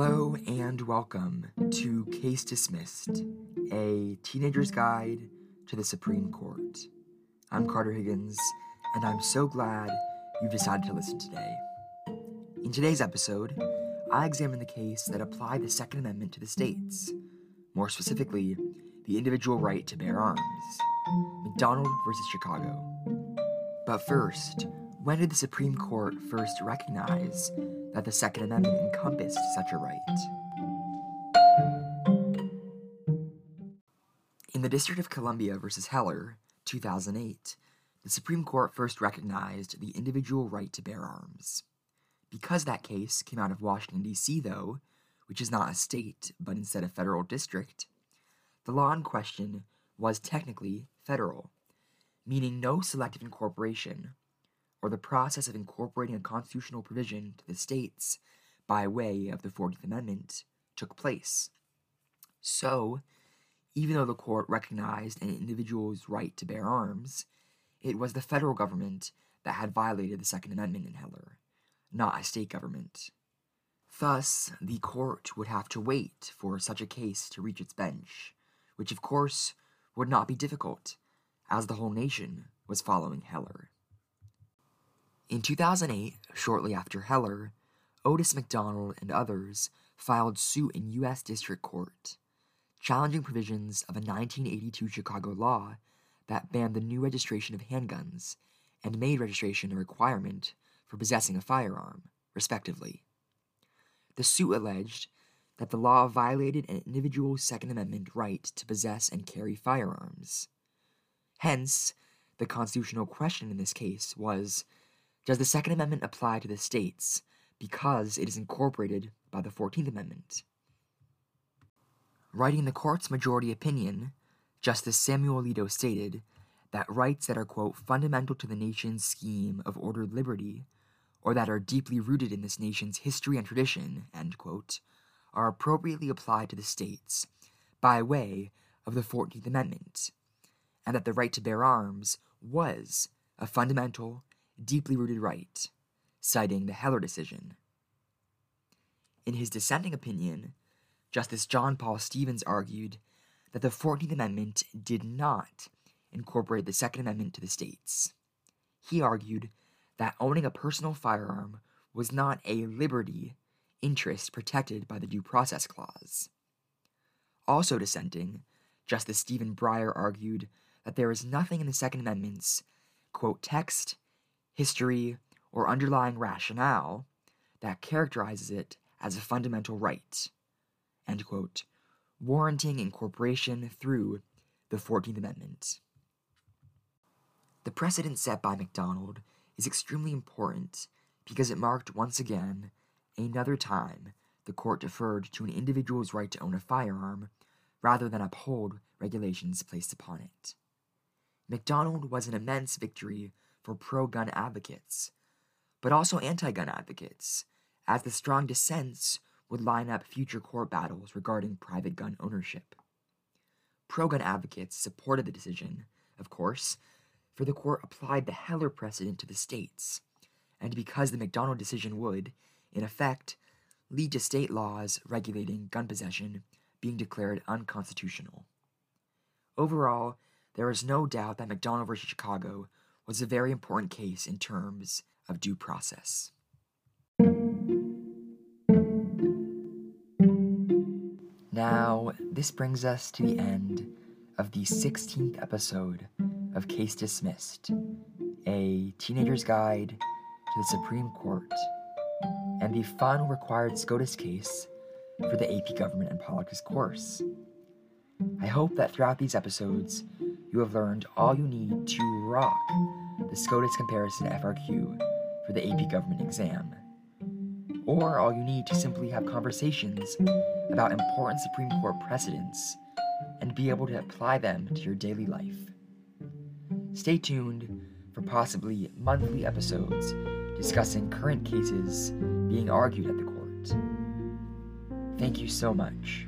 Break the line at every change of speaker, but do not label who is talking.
Hello and welcome to Case Dismissed, a teenager's guide to the Supreme Court. I'm Carter Higgins, and I'm so glad you've decided to listen today. In today's episode, I examine the case that applied the Second Amendment to the states, more specifically, the individual right to bear arms McDonald versus Chicago. But first, when did the Supreme Court first recognize that the Second Amendment encompassed such a right? In the District of Columbia versus Heller, 2008, the Supreme Court first recognized the individual right to bear arms. Because that case came out of Washington, D.C., though, which is not a state but instead a federal district, the law in question was technically federal, meaning no selective incorporation or the process of incorporating a constitutional provision to the states by way of the 14th Amendment took place. So, even though the court recognized an individual's right to bear arms, it was the federal government that had violated the Second Amendment in Heller, not a state government. Thus, the court would have to wait for such a case to reach its bench, which of course would not be difficult, as the whole nation was following Heller. In 2008, shortly after Heller, Otis McDonald and others filed suit in U.S. District Court, challenging provisions of a 1982 Chicago law that banned the new registration of handguns and made registration a requirement for possessing a firearm, respectively. The suit alleged that the law violated an individual's Second Amendment right to possess and carry firearms. Hence, the constitutional question in this case was does the Second Amendment apply to the states because it is incorporated by the 14th Amendment? Writing the court's majority opinion, Justice Samuel Alito stated that rights that are, quote, fundamental to the nation's scheme of ordered liberty, or that are deeply rooted in this nation's history and tradition, end quote, are appropriately applied to the states by way of the 14th Amendment, and that the right to bear arms was a fundamental deeply rooted right, citing the Heller decision. In his dissenting opinion, Justice John Paul Stevens argued that the 14th Amendment did not incorporate the Second Amendment to the states. He argued that owning a personal firearm was not a liberty interest protected by the Due Process Clause. Also dissenting, Justice Stephen Breyer argued that there is nothing in the Second Amendment's, quote, text history, or underlying rationale that characterizes it as a fundamental right, quote, warranting incorporation through the 14th Amendment. The precedent set by McDonald is extremely important because it marked once again another time the court deferred to an individual's right to own a firearm rather than uphold regulations placed upon it. McDonald was an immense victory for pro gun advocates, but also anti gun advocates, as the strong dissents would line up future court battles regarding private gun ownership. Pro gun advocates supported the decision, of course, for the court applied the Heller precedent to the states, and because the McDonald decision would, in effect, lead to state laws regulating gun possession being declared unconstitutional. Overall, there is no doubt that McDonald v. Chicago was a very important case in terms of due process. Now, this brings us to the end of the 16th episode of Case Dismissed, a teenager's guide to the Supreme Court, and the final required SCOTUS case for the AP Government and Politics course. I hope that throughout these episodes, you have learned all you need to rock the SCOTUS Comparison FRQ for the AP Government exam. Or all you need to simply have conversations about important Supreme Court precedents and be able to apply them to your daily life. Stay tuned for possibly monthly episodes discussing current cases being argued at the court. Thank you so much.